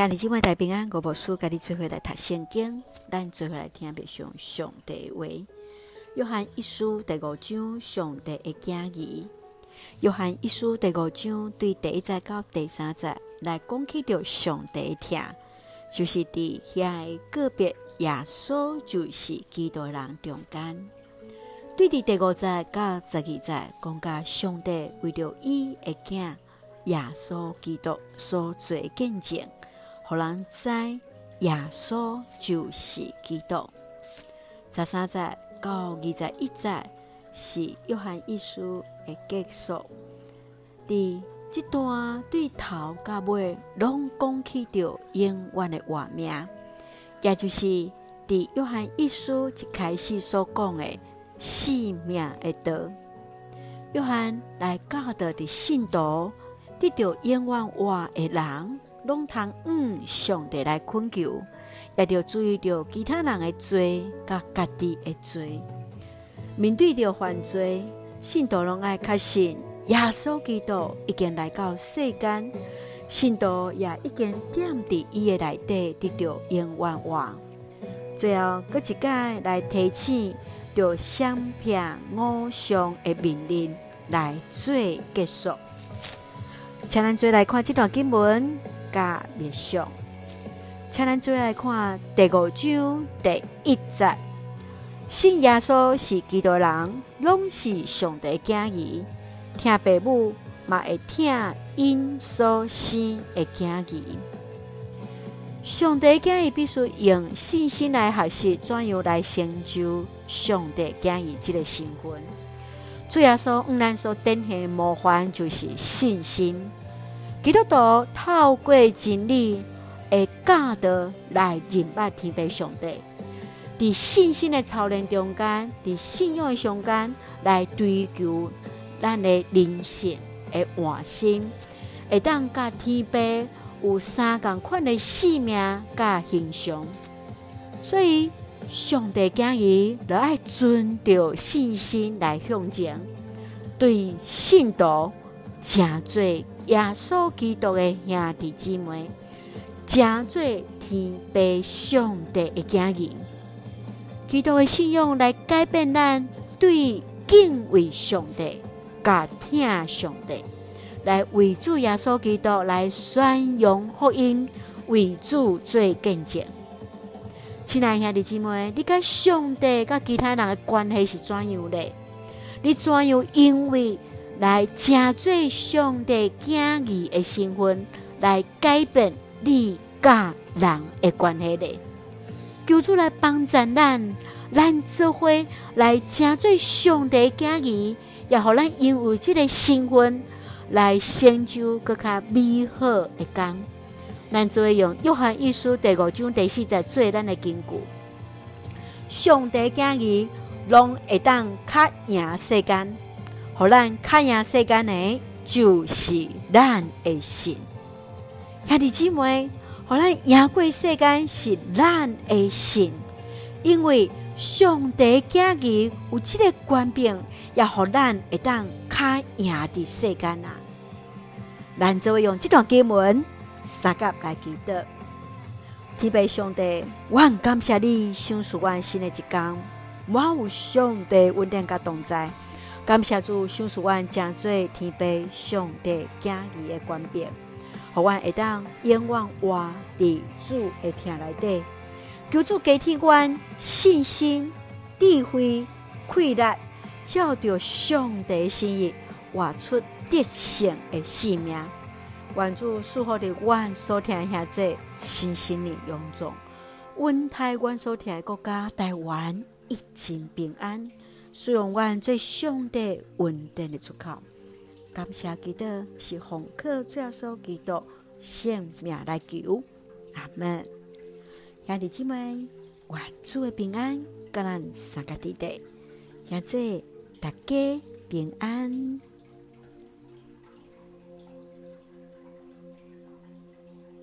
兄弟姊妹大平安，我无输，甲你做伙来读圣经，咱做伙来听别上上帝话。约翰一书第五章，上帝的教义。约翰一书第五章对第一节到第三节来讲起着上帝听，就是伫遐个别耶稣就是基督人中间。对伫第五节到十二节讲甲上帝为着伊的囝耶稣基督所做见证。互人知耶稣就是基督。十三节到二十一节是约翰一书的结束。伫这段对头到尾拢讲起着永远的话命，也就是伫约翰一书一开始所讲的生命的道。约翰来教导的信徒，得到永远话的人。拢通嗯，上帝来恳求，也着注意着其他人的罪，甲家己的罪。面对着犯罪，信徒拢爱确信耶稣基督已经来到世间，信徒也已经点伫伊的内底得到永远话。最后，搁一摆来提醒着双撇五常的命令来做结束。请咱做来看这段经文。加别上，请咱做来看第五章第一节。信耶稣是基督人，拢是上帝儿。听父母嘛会听因所生的儿。上帝儿女必须用信心来学习，怎样来成就上帝儿女这个身份。主耶稣向咱所展现的模范就是信心。基督徒透过真理的教导来认识天父上帝，在信心的操练中间，在信仰的中间来追求咱的灵性的完成，会当甲天父有相同款的使命甲形象。所以，上帝讲伊就爱存着信心来向前，对信徒诚济。耶稣基督的兄弟姊妹，诚济天父上帝的家人，基督的信仰来改变咱对敬畏上帝、甲听上帝，来为主耶稣基督来宣扬福音，为主做见证。亲爱兄弟姊妹，你甲上帝、甲其他人的关系是怎样的？你怎样因为？来加做上帝儿女的身份，来改变你甲人的关系咧。求主来帮助咱，咱做伙来加做上帝儿女，也互咱因为这个身份来成就更加美好的工。咱做伙用约翰一书第五章第四节做咱的根据。上帝儿女拢会当较赢世间。互咱较赢世间的，就是咱的神。兄弟姊妹，互咱赢过世间是咱的神，因为上帝儿女有这个官兵，也互咱会当较赢伫世间啊。咱就会用这段经文三甲来记得。天父上帝，我很感谢你，赏赐我新的一天，我有上帝稳定甲同在。感谢主，赏赐我真济天父上帝儿女的权柄，互我会当永远活伫主的听内底。求主加添我信心、智慧、气力，照着上帝心意，活出得胜的生命。愿主赐福的我所听下这信心的永驻，阮台湾所听的国家台湾一尽平安。使用阮最上帝稳定的出口，感谢基督是奉靠最后所基督性命来求，阿门。兄弟姊妹，愿主的平安，甲咱三个弟弟，现在大家平安。